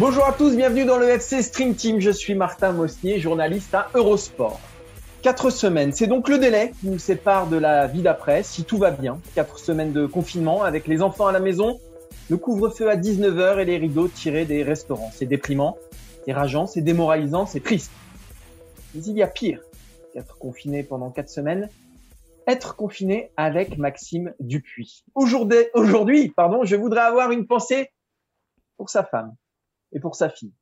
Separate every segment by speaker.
Speaker 1: Bonjour à tous, bienvenue dans le FC Stream Team. Je suis Martin Mosnier, journaliste à Eurosport. Quatre semaines, c'est donc le délai qui nous sépare de la vie d'après, si tout va bien. Quatre semaines de confinement avec les enfants à la maison, le couvre-feu à 19h et les rideaux tirés des restaurants. C'est déprimant, c'est rageant, c'est démoralisant, c'est triste. Mais il y a pire qu'être confiné pendant quatre semaines, être confiné avec Maxime Dupuis. Aujourd'hui, aujourd'hui, pardon, je voudrais avoir une pensée pour sa femme et pour sa fille.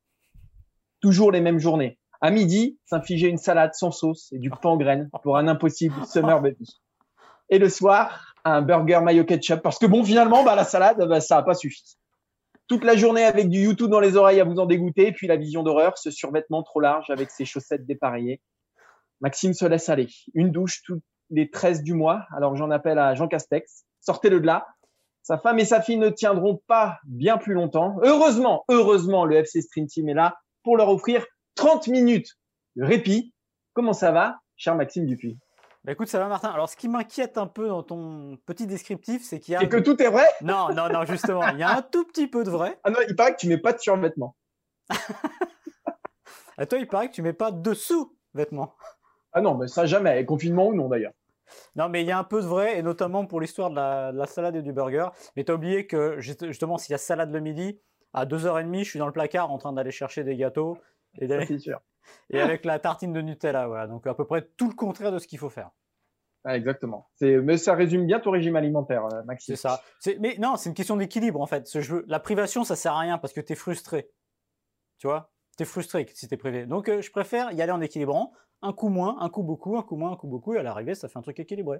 Speaker 1: Toujours les mêmes journées. À midi, s'infliger une salade sans sauce et du pain graines pour un impossible summer baby. Et le soir, un burger mayo ketchup parce que bon, finalement, bah, la salade, bah, ça n'a pas suffi. Toute la journée avec du YouTube dans les oreilles à vous en dégoûter, puis la vision d'horreur, ce survêtement trop large avec ses chaussettes dépareillées. Maxime se laisse aller. Une douche toutes les 13 du mois. Alors j'en appelle à Jean Castex. Sortez-le de là. Sa femme et sa fille ne tiendront pas bien plus longtemps. Heureusement, heureusement, le FC Stream Team est là pour leur offrir 30 minutes de répit. Comment ça va, cher Maxime Dupuis?
Speaker 2: Bah écoute, ça va Martin. Alors ce qui m'inquiète un peu dans ton petit descriptif, c'est qu'il y a...
Speaker 1: Et que tout est vrai?
Speaker 2: Non, non, non, justement, il y a un tout petit peu de vrai.
Speaker 1: Ah non, il paraît que tu mets pas de survêtements.
Speaker 2: à toi, il paraît que tu mets pas dessous vêtements.
Speaker 1: Ah non, mais ça jamais, confinement ou non d'ailleurs?
Speaker 2: Non, mais il y a un peu de vrai, et notamment pour l'histoire de la, salade et du burger. Mais tu as oublié que justement, s'il y a salade le midi, à 2h30, je suis dans le placard en train d'aller chercher des gâteaux.
Speaker 1: Et, sûr.
Speaker 2: et avec la tartine de Nutella, voilà. Donc à peu près tout le contraire de ce qu'il faut faire.
Speaker 1: Ah, exactement. Mais ça résume bien ton régime alimentaire, euh, Maxime.
Speaker 2: C'est ça. Mais non, c'est une question d'équilibre en fait. Ce jeu, la privation, ça sert à rien parce que tu es frustré. Tu vois? Frustré si tu es privé. Donc euh, je préfère y aller en équilibrant. Un coup moins, un coup beaucoup, un coup moins, un coup beaucoup. Et à l'arrivée, ça fait un truc équilibré.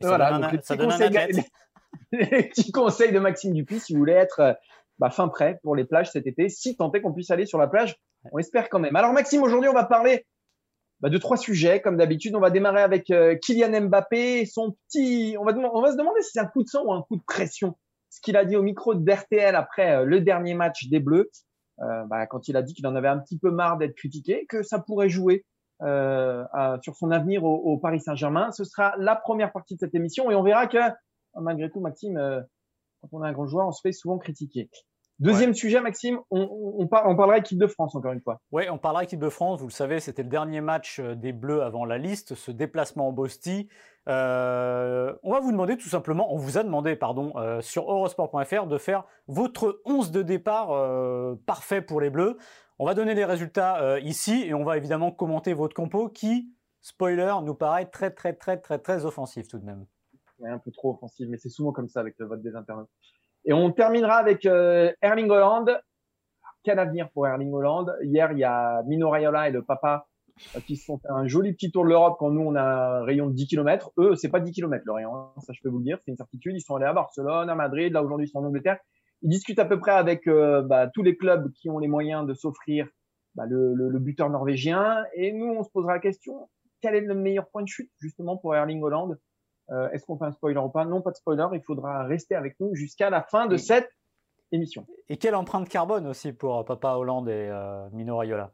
Speaker 1: Et voilà, ça donne, un, ça donne un les, petits conseils de Maxime Dupuis si vous voulez être euh, bah, fin prêt pour les plages cet été, si tant est qu'on puisse aller sur la plage. On espère quand même. Alors Maxime, aujourd'hui, on va parler bah, de trois sujets. Comme d'habitude, on va démarrer avec euh, Kylian Mbappé, son petit. On va, on va se demander si c'est un coup de sang ou un coup de pression. Ce qu'il a dit au micro d'RTL après euh, le dernier match des Bleus, bah, quand il a dit qu'il en avait un petit peu marre d'être critiqué, que ça pourrait jouer sur son avenir au, au Paris Saint-Germain. Ce sera la première partie de cette émission et on verra que malgré tout, Maxime, quand on est un grand joueur, on se fait souvent critiquer. Deuxième sujet, Maxime, on, on, parlera équipe de France encore une fois.
Speaker 2: Oui, on parlera équipe de France. Vous le savez, c'était le dernier match euh, des Bleus avant la liste, ce déplacement en Bostie. Euh, on va vous demander tout simplement, on vous a demandé, pardon, euh, sur eurosport.fr de faire votre 11 de départ parfait pour les Bleus. On va donner les résultats ici et on va évidemment commenter votre compo qui, spoiler, nous paraît très très très très très offensif tout de même.
Speaker 1: un peu trop offensif, mais c'est souvent comme ça avec le vote des internautes. Et on terminera avec euh, Erling Holland. Quel avenir pour Erling Holland Hier, il y a Mino Raiola et le papa euh, qui se font un joli petit tour de l'Europe quand nous, on a un rayon de 10 km. Eux, c'est pas 10 km le rayon, hein. ça je peux vous le dire, c'est une certitude. Ils sont allés à Barcelone, à Madrid, là aujourd'hui ils sont en Angleterre. Ils discutent à peu près avec euh, bah, tous les clubs qui ont les moyens de s'offrir bah, le, le, le, buteur norvégien. Et nous, on se posera la question, quel est le meilleur point de chute justement pour Erling Holland euh, est-ce qu'on fait un spoiler ou pas? Non, pas de spoiler. Il faudra rester avec nous jusqu'à la fin de cette émission.
Speaker 2: Et quelle empreinte carbone aussi pour euh, Papa Hollande et euh, Mino Raiola?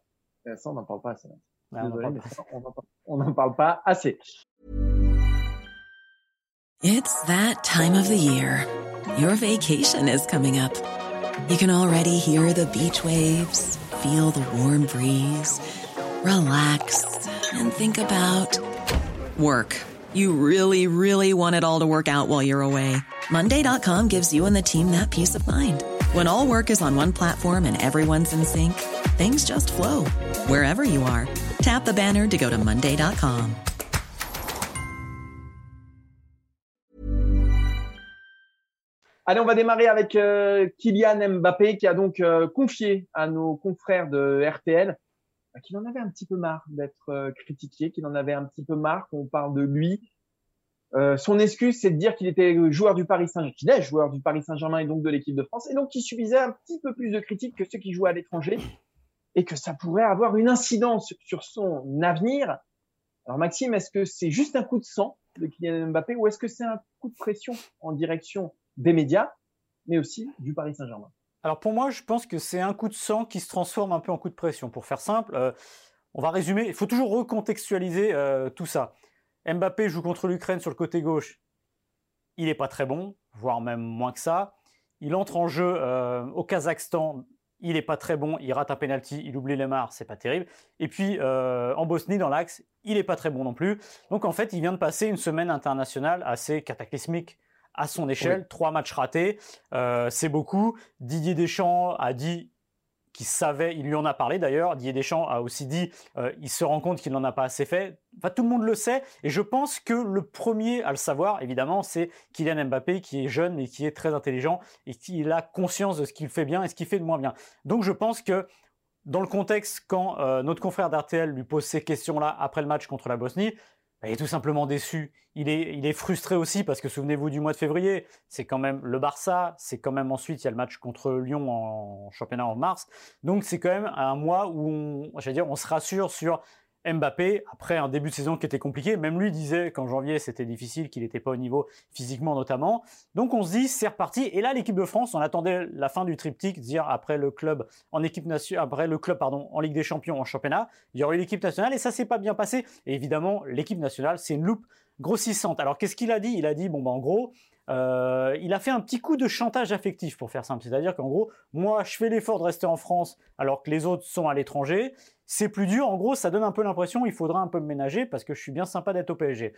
Speaker 1: Ça, on n'en parle pas assez. on n'en parle pas assez.
Speaker 3: It's that time of the year. Your vacation is coming up. You can already hear the beach waves, feel the warm breeze, relax and think about work. You really, really want it all to work out while you're away. Monday.com gives you and the team that peace of mind. When all work is on one platform and everyone's in sync, things just flow wherever you are. Tap the banner to go to Monday.com.
Speaker 1: Allez, on va démarrer avec euh, Kylian Mbappé qui a donc euh, confié à nos confrères de RTL Bah, qu'il en avait un petit peu marre d'être euh, critiqué, qu'il en avait un petit peu marre qu'on parle de lui. Son excuse, c'est de dire qu'il était joueur du Paris Saint-Germain, qu'il est joueur du Paris Saint-Germain et donc de l'équipe de France, et donc qu'il subissait un petit peu plus de critiques que ceux qui jouaient à l'étranger, et que ça pourrait avoir une incidence sur son avenir. Alors Maxime, est-ce que c'est juste un coup de sang de Kylian Mbappé, ou est-ce que c'est un coup de pression en direction des médias, mais aussi du Paris Saint-Germain?
Speaker 2: Alors pour moi, je pense que c'est un coup de sang qui se transforme un peu en coup de pression. Pour faire simple, euh, on va résumer, il faut toujours recontextualiser euh, tout ça. Mbappé joue contre l'Ukraine sur le côté gauche. Il n'est pas très bon, voire même moins que ça. Il entre en jeu euh, au Kazakhstan. Il n'est pas très bon. Il rate un penalty. Il oublie les marres. C'est pas terrible. Et puis euh, en Bosnie, dans l'axe, il n'est pas très bon non plus. Donc en fait, il vient de passer une semaine internationale assez cataclysmique à son échelle. Trois matchs ratés, euh, c'est beaucoup. Didier Deschamps a dit qui savait, il lui en a parlé d'ailleurs, Didier Deschamps a aussi dit, euh, il se rend compte qu'il n'en a pas assez fait. Tout le monde le sait, et je pense que le premier à le savoir, évidemment, c'est Kylian Mbappé, qui est jeune et qui est très intelligent, et qui a conscience de ce qu'il fait bien et ce qu'il fait de moins bien. Donc je pense que dans le contexte, quand euh, notre confrère d'RTL lui pose ces questions-là après le match contre la Bosnie, il est tout simplement déçu. Il est, il est frustré aussi parce que souvenez-vous du mois de février, c'est quand même le Barça, c'est quand même ensuite il y a le match contre Lyon en championnat en mars. Donc c'est quand même un mois où on, dire, on se rassure sur Mbappé, après un début de saison qui était compliqué, même lui disait qu'en janvier c'était difficile, qu'il n'était pas au niveau physiquement notamment. Donc on se dit c'est reparti. Et là l'équipe de France, on attendait la fin du triptyque, dire après le club en équipe après le club pardon en Ligue des Champions en championnat, il y aurait eu l'équipe nationale et ça s'est pas bien passé. Et évidemment l'équipe nationale c'est une loupe grossissante. Alors qu'est-ce qu'il a dit? Il a dit bon bah en gros euh, il a fait un petit coup de chantage affectif pour faire simple, c'est-à-dire qu'en gros, moi je fais l'effort de rester en France alors que les autres sont à l'étranger, c'est plus dur. En gros, ça donne un peu l'impression il faudra un peu me ménager parce que je suis bien sympa d'être au PSG.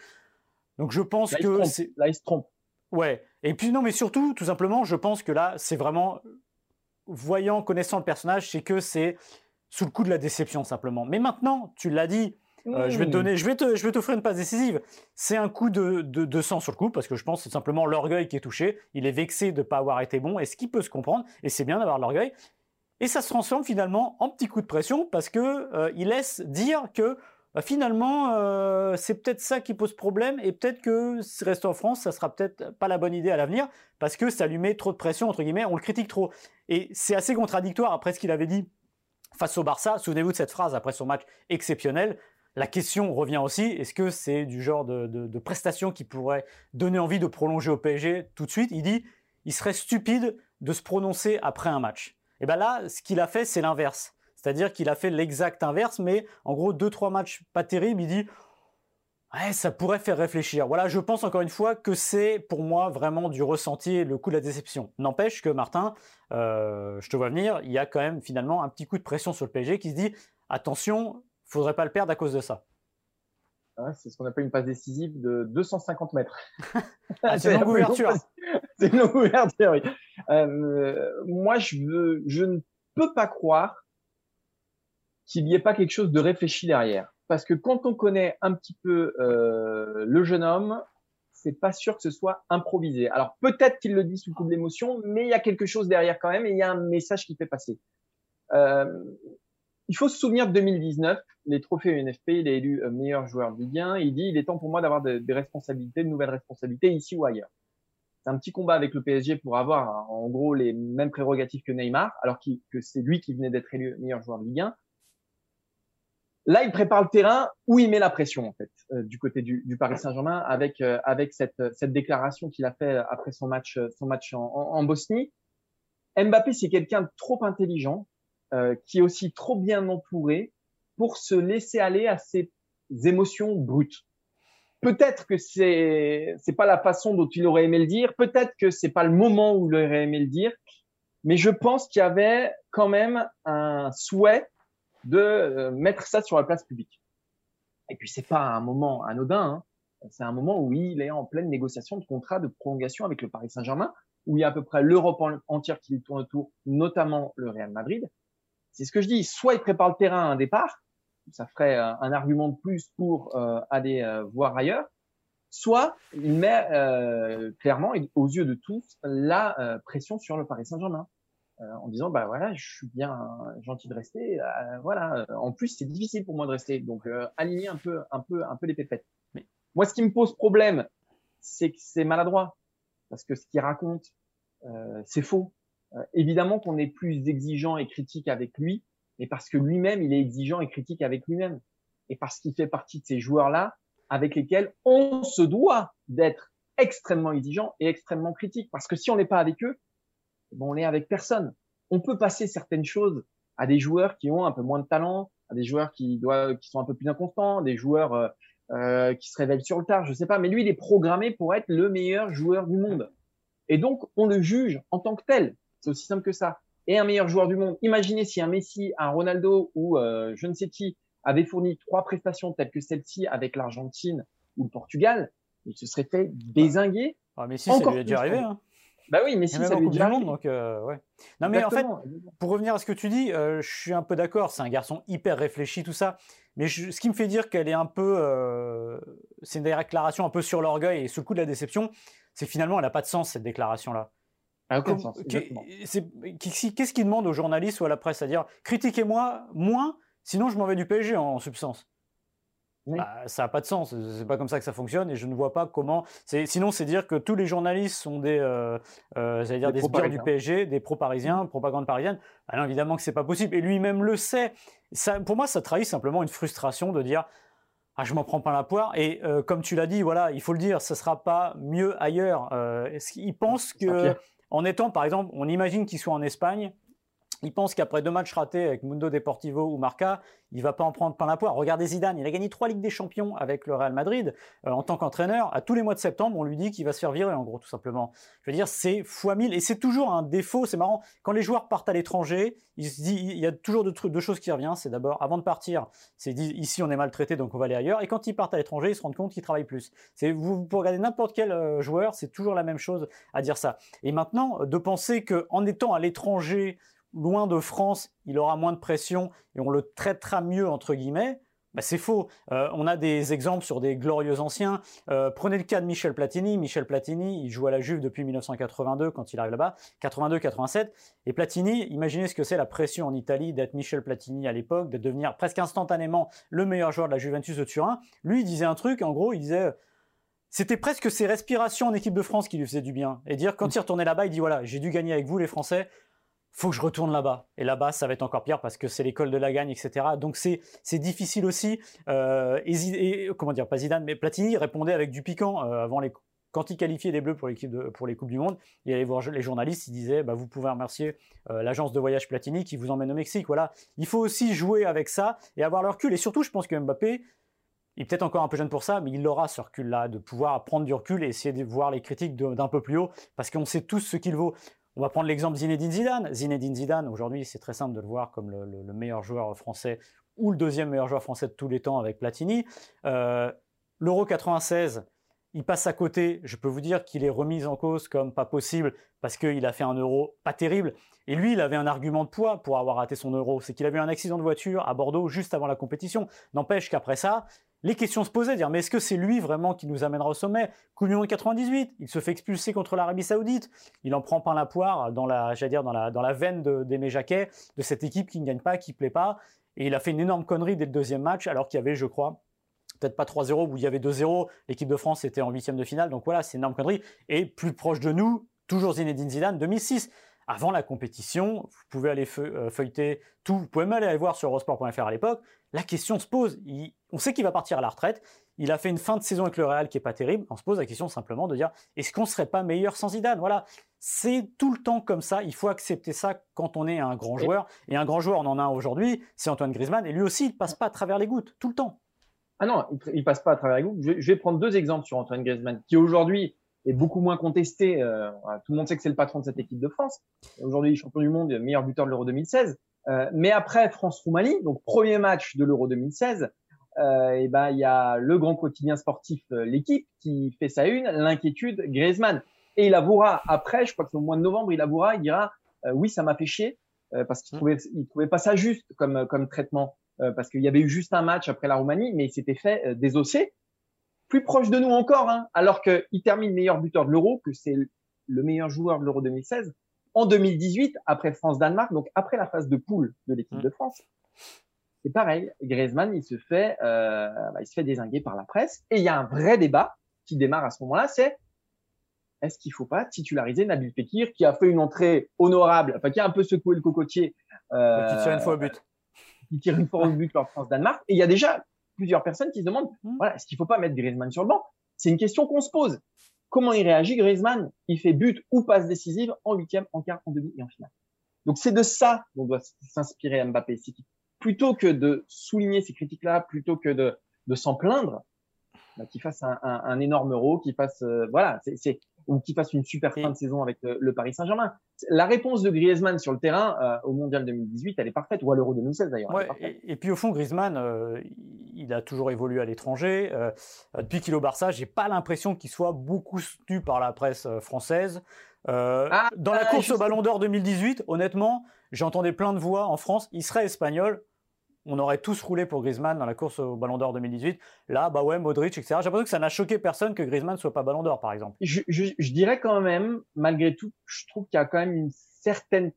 Speaker 2: Donc je pense que
Speaker 1: c'est là il se trompe.
Speaker 2: Ouais. Et puis non, mais surtout, tout simplement, je pense que là, c'est vraiment voyant, connaissant le personnage, c'est que c'est sous le coup de la déception simplement. Mais maintenant, tu l'as dit, euh, je vais te donner, je vais te, je vais t'offrir une passe décisive. C'est un coup de, de, sang sur le coup parce que je pense que c'est simplement l'orgueil qui est touché. Il est vexé de ne pas avoir été bon et ce qui peut se comprendre et c'est bien d'avoir l'orgueil. Et ça se transforme finalement en petit coup de pression parce que euh, il laisse dire que bah, finalement euh, c'est peut-être ça qui pose problème et peut-être que rester en France ça sera peut-être pas la bonne idée à l'avenir parce que ça lui met trop de pression entre guillemets, on le critique trop. Et c'est assez contradictoire après ce qu'il avait dit face au Barça. Souvenez-vous de cette phrase après son match exceptionnel. La question revient aussi, est-ce que c'est du genre de, de prestation qui pourrait donner envie de prolonger au PSG tout de suite Il dit, il serait stupide de se prononcer après un match. Et bien là, ce qu'il a fait, c'est l'inverse. C'est-à-dire qu'il a fait l'exact inverse, mais en gros, deux, trois matchs pas terribles, il dit Ouais, ça pourrait faire réfléchir. Voilà, je pense encore une fois que c'est pour moi vraiment du ressenti, le coup de la déception. N'empêche que Martin, euh, je te vois venir, il y a quand même finalement un petit coup de pression sur le PSG qui se dit attention, faudrait pas le perdre à cause de ça.
Speaker 1: C'est ce qu'on appelle une passe décisive de 250 mètres.
Speaker 2: Ah, c'est une longue ouverture.
Speaker 1: C'est une longue ouverture, oui. Euh, moi, je, veux, je ne peux pas croire qu'il n'y ait pas quelque chose de réfléchi derrière. Parce que quand on connaît un petit peu euh, le jeune homme, c'est pas sûr que ce soit improvisé. Alors peut-être qu'il le dit sous coup de l'émotion, mais il y a quelque chose derrière quand même et il y a un message qui fait passer. Euh, il faut se souvenir de 2019, les trophées UNFP, il est élu euh, meilleur joueur du bien. Il dit il est temps pour moi d'avoir des, responsabilités, de nouvelles responsabilités ici ou ailleurs c'est un petit combat avec le PSG pour avoir en gros les mêmes prérogatives que Neymar, alors que c'est lui qui venait d'être élu meilleur joueur de Ligue 1. Là, il prépare le terrain où il met la pression en fait euh, du côté du, Paris Saint-Germain avec euh, avec cette cette déclaration qu'il a fait après son match son match en, en, Bosnie. Mbappé, c'est quelqu'un de trop intelligent, euh, qui est aussi trop bien entouré pour se laisser aller à ses émotions brutes peut-être que c'est c'est pas la façon dont il aurait aimé le dire, peut-être que c'est pas le moment où il aurait aimé le dire, mais je pense qu'il y avait quand même un souhait de euh, mettre ça sur la place publique. Et puis c'est pas un moment anodin, hein. c'est un moment où il est en pleine négociation de contrat de prolongation avec le Paris Saint-Germain, où il y a à peu près l'Europe entière qui lui tourne autour, notamment le Real Madrid. C'est ce que je dis, soit il prépare le terrain à un départ, ça ferait euh, un argument de plus pour euh, aller euh, voir ailleurs, soit il met clairement, aux yeux de tous, la pression sur le Paris Saint-Germain. en disant bah voilà je suis bien gentil de rester voilà. En plus c'est difficile pour moi de rester. Donc aligner un peu un peu un peu les pépettes. Mais moi ce qui me pose problème c'est que c'est maladroit. Parce que ce qu'il raconte, c'est faux. Évidemment qu'on est plus exigeant et critique avec lui, mais parce que lui-même, il est exigeant et critique avec lui-même, et parce qu'il fait partie de ces joueurs-là avec lesquels on se doit d'être extrêmement exigeant et extrêmement critique. Parce que si on n'est pas avec eux, bon, on est avec personne. On peut passer certaines choses à des joueurs qui ont un peu moins de talent, à des joueurs qui doivent, qui sont un peu plus inconstants, des joueurs euh, euh, qui se révèlent sur le tard, je sais pas. Mais lui, il est programmé pour être le meilleur joueur du monde. Et donc, on le juge en tant que tel. C'est aussi simple que ça. Et un meilleur joueur du monde. Imaginez si un Messi, un Ronaldo ou euh, je ne sais qui avait fourni trois prestations telles que celle-ci avec l'Argentine ou le Portugal, il se serait fait désinguer.
Speaker 2: Ah, Messi, ça lui est déjà arrivé. Hein.
Speaker 1: Bah oui, Messi, ça lui est déjà arrivé. Donc,
Speaker 2: euh, ouais. Non, mais en fait, pour revenir à ce que tu dis, euh, je suis un peu d'accord. C'est un garçon hyper réfléchi, tout ça. Mais ce qui me fait dire qu'elle est un peu. Euh, c'est une déclaration un peu sur l'orgueil et sous le coup de la déception, c'est finalement, elle n'a pas de sens, cette déclaration-là.
Speaker 1: Ah.
Speaker 2: Qu'est-ce qu'il demande aux journalistes ou à la presse? À dire critiquez-moi moins Sinon, je m'en vais du PSG en, substance. Bah, ça n'a pas de sens. C'est pas comme ça que ça fonctionne et je ne vois pas comment. Sinon, c'est dire que tous les journalistes sont des, euh, euh dire des, des du PSG, des pro-parisiens, propagande parisienne. Bah non, évidemment que c'est pas possible. Et lui-même le sait. Ça, pour moi, ça trahit simplement une frustration de dire ah, je m'en prends pas la poire. Et euh, comme tu l'as dit, voilà, il faut le dire, ce sera pas mieux ailleurs. Euh, il pense que, en étant, par exemple, on imagine qu'il soit en Espagne, il pense qu'après deux matchs ratés avec Mundo Deportivo ou Marca, il va pas en prendre plein la poire. Regardez Zidane, il a gagné trois Ligues des Champions avec le Real Madrid euh, en tant qu'entraîneur. À tous les mois de septembre, on lui dit qu'il va se faire virer, en gros, tout simplement. Je veux dire, c'est fois mille. Et c'est toujours un défaut, c'est marrant. Quand les joueurs partent à l'étranger, il se dit, y a toujours deux, choses qui reviennent. C'est d'abord, avant de partir, c'est dit, ici on est maltraité, donc on va aller ailleurs. Et quand ils partent à l'étranger, ils se rendent compte qu'ils travaillent plus. C'est, vous, pour regarder n'importe quel euh, joueur, c'est toujours la même chose à dire ça. Et maintenant, de penser qu'en étant à l'étranger, loin de France, il aura moins de pression et on le traitera mieux, entre guillemets, bah, c'est faux. Euh, on a des exemples sur des glorieux anciens. Euh, prenez le cas de Michel Platini. Michel Platini, il joue à la Juve depuis 1982 quand il arrive là-bas, 82-87. Et Platini, imaginez ce que c'est la pression en Italie d'être Michel Platini à l'époque, de devenir presque instantanément le meilleur joueur de la Juventus de Turin. Lui, il disait un truc, en gros, il disait c'était presque ses respirations en équipe de France qui lui faisaient du bien. Et dire, quand il retournait là-bas, il dit voilà, j'ai dû gagner avec vous les Français, faut que je retourne là-bas. Et là-bas, ça va être encore pire parce que c'est l'école de la gagne, etc. Donc c'est c'est difficile aussi. Euh, et, comment dire, pas Zidane, mais Platini répondait avec du piquant euh, avant les quand il qualifiait les Bleus pour l'équipe de, pour les coupes du monde. Il allait voir les journalistes, il disait bah, vous pouvez remercier euh, l'agence de voyage Platini qui vous emmène au Mexique. Voilà, il faut aussi jouer avec ça et avoir le recul. Et surtout, je pense que Mbappé il est peut-être encore un peu jeune pour ça, mais il aura ce recul-là, de pouvoir prendre du recul et essayer de voir les critiques d'un peu plus haut, parce qu'on sait tous ce qu'il vaut. On va prendre l'exemple Zinedine Zidane. Zinedine Zidane, aujourd'hui, c'est très simple de le voir comme le, meilleur joueur français ou le deuxième meilleur joueur français de tous les temps avec Platini. Euh, L'Euro 96, il passe à côté. Je peux vous dire qu'il est remis en cause comme pas possible parce qu'il a fait un euro pas terrible. Et lui, il avait un argument de poids pour avoir raté son euro. C'est qu'il avait eu un accident de voiture à Bordeaux juste avant la compétition. N'empêche qu'après ça, les questions se posaient, dire mais est-ce que c'est lui vraiment qui nous amènera au sommet? Coupe du monde 98, il se fait expulser contre l'Arabie Saoudite, il en prend pas la poire dans la, dire dans la, dans la veine d'Aimé Jacquet, de cette équipe qui ne gagne pas, qui plaît pas, et il a fait une énorme connerie dès le deuxième match, alors qu'il y avait, je crois, peut-être pas 3-0, où il y avait 2-0, l'équipe de France était en huitième de finale, donc voilà, c'est une énorme connerie, et plus proche de nous, toujours Zinedine Zidane, 2006 avant la compétition, vous pouvez aller euh, feuilleter tout, vous pouvez même aller voir sur eurosport.fr à l'époque, la question se pose. On sait qu'il va partir à la retraite, il a fait une fin de saison avec le Real qui est pas terrible, on se pose la question simplement de dire est-ce qu'on serait pas meilleur sans Zidane? Voilà, c'est tout le temps comme ça, il faut accepter ça quand on est un grand joueur, et un grand joueur, on en a un aujourd'hui, c'est Antoine Griezmann, et lui aussi, il passe pas à travers les gouttes, tout le temps.
Speaker 1: Ah non, il passe pas à travers les gouttes. Je vais prendre deux exemples sur Antoine Griezmann, qui aujourd'hui est beaucoup moins contesté. Euh, tout le monde sait que c'est le patron de cette équipe de France. Aujourd'hui, champion du monde, meilleur buteur de l'Euro 2016. Euh, mais après France-Roumanie, donc premier match de l'Euro 2016, euh, et ben il y a le grand quotidien sportif, euh, l'équipe, qui fait sa une, l'inquiétude Griezmann. Et il avouera après, je crois que c'est au mois de novembre, il avouera, il dira oui, ça m'a fait chier parce qu'il mmh. trouvait, il trouvait pas ça juste comme comme traitement parce qu'il y avait eu juste un match après la Roumanie, mais il s'était fait désosser plus proche de nous encore, hein, alors qu'il termine meilleur buteur de l'Euro, que c'est le meilleur joueur de l'Euro 2016, en 2018, après France-Danemark, donc après la phase de poule de l'équipe de France. C'est pareil, Griezmann, il se fait, euh, bah, il se fait désinguer par la presse, et il y a un vrai débat qui démarre à ce moment-là, c'est est-ce qu'il faut pas titulariser Nabil Fekir qui a fait une entrée honorable, enfin qui a un peu secoué le cocotier,
Speaker 2: euh, qui tire une fois au but,
Speaker 1: qui tire une fois au but lors France-Danemark. Et il y a déjà plusieurs personnes qui se demandent, mmh. voilà, est-ce qu'il faut pas mettre Griezmann sur le banc? C'est une question qu'on se pose. Comment il réagit Griezmann? Il fait but ou passe décisive en huitième, en quart, en demi et en finale. Donc c'est de ça dont doit s'inspirer Mbappé. Plutôt que de souligner ces critiques-là, plutôt que de, de s'en plaindre, bah, qu'il fasse un, un, un, énorme euro, qu'il fasse, euh, voilà, c'est ou qu'il fasse une super fin de saison avec le, Paris Saint-Germain. La réponse de Griezmann sur le terrain euh, au Mondial 2018, elle est parfaite, ou à l'Euro 2016 d'ailleurs.
Speaker 2: et, puis au fond, Griezmann, euh, il a toujours évolué à l'étranger. Depuis qu'il est au Barça, j'ai pas l'impression qu'il soit beaucoup soutenu par la presse française. Ah, dans la ah, course au Ballon d'Or 2018, honnêtement, j'entendais plein de voix en France. Il serait espagnol on aurait tous roulé pour Griezmann dans la course au Ballon d'Or 2018. Là, bah ouais, Modric, etc. J'ai l'impression que ça n'a choqué personne que Griezmann soit pas Ballon d'Or, par exemple.
Speaker 1: Je, dirais quand même, malgré tout, je trouve qu'il y a quand même une certaine,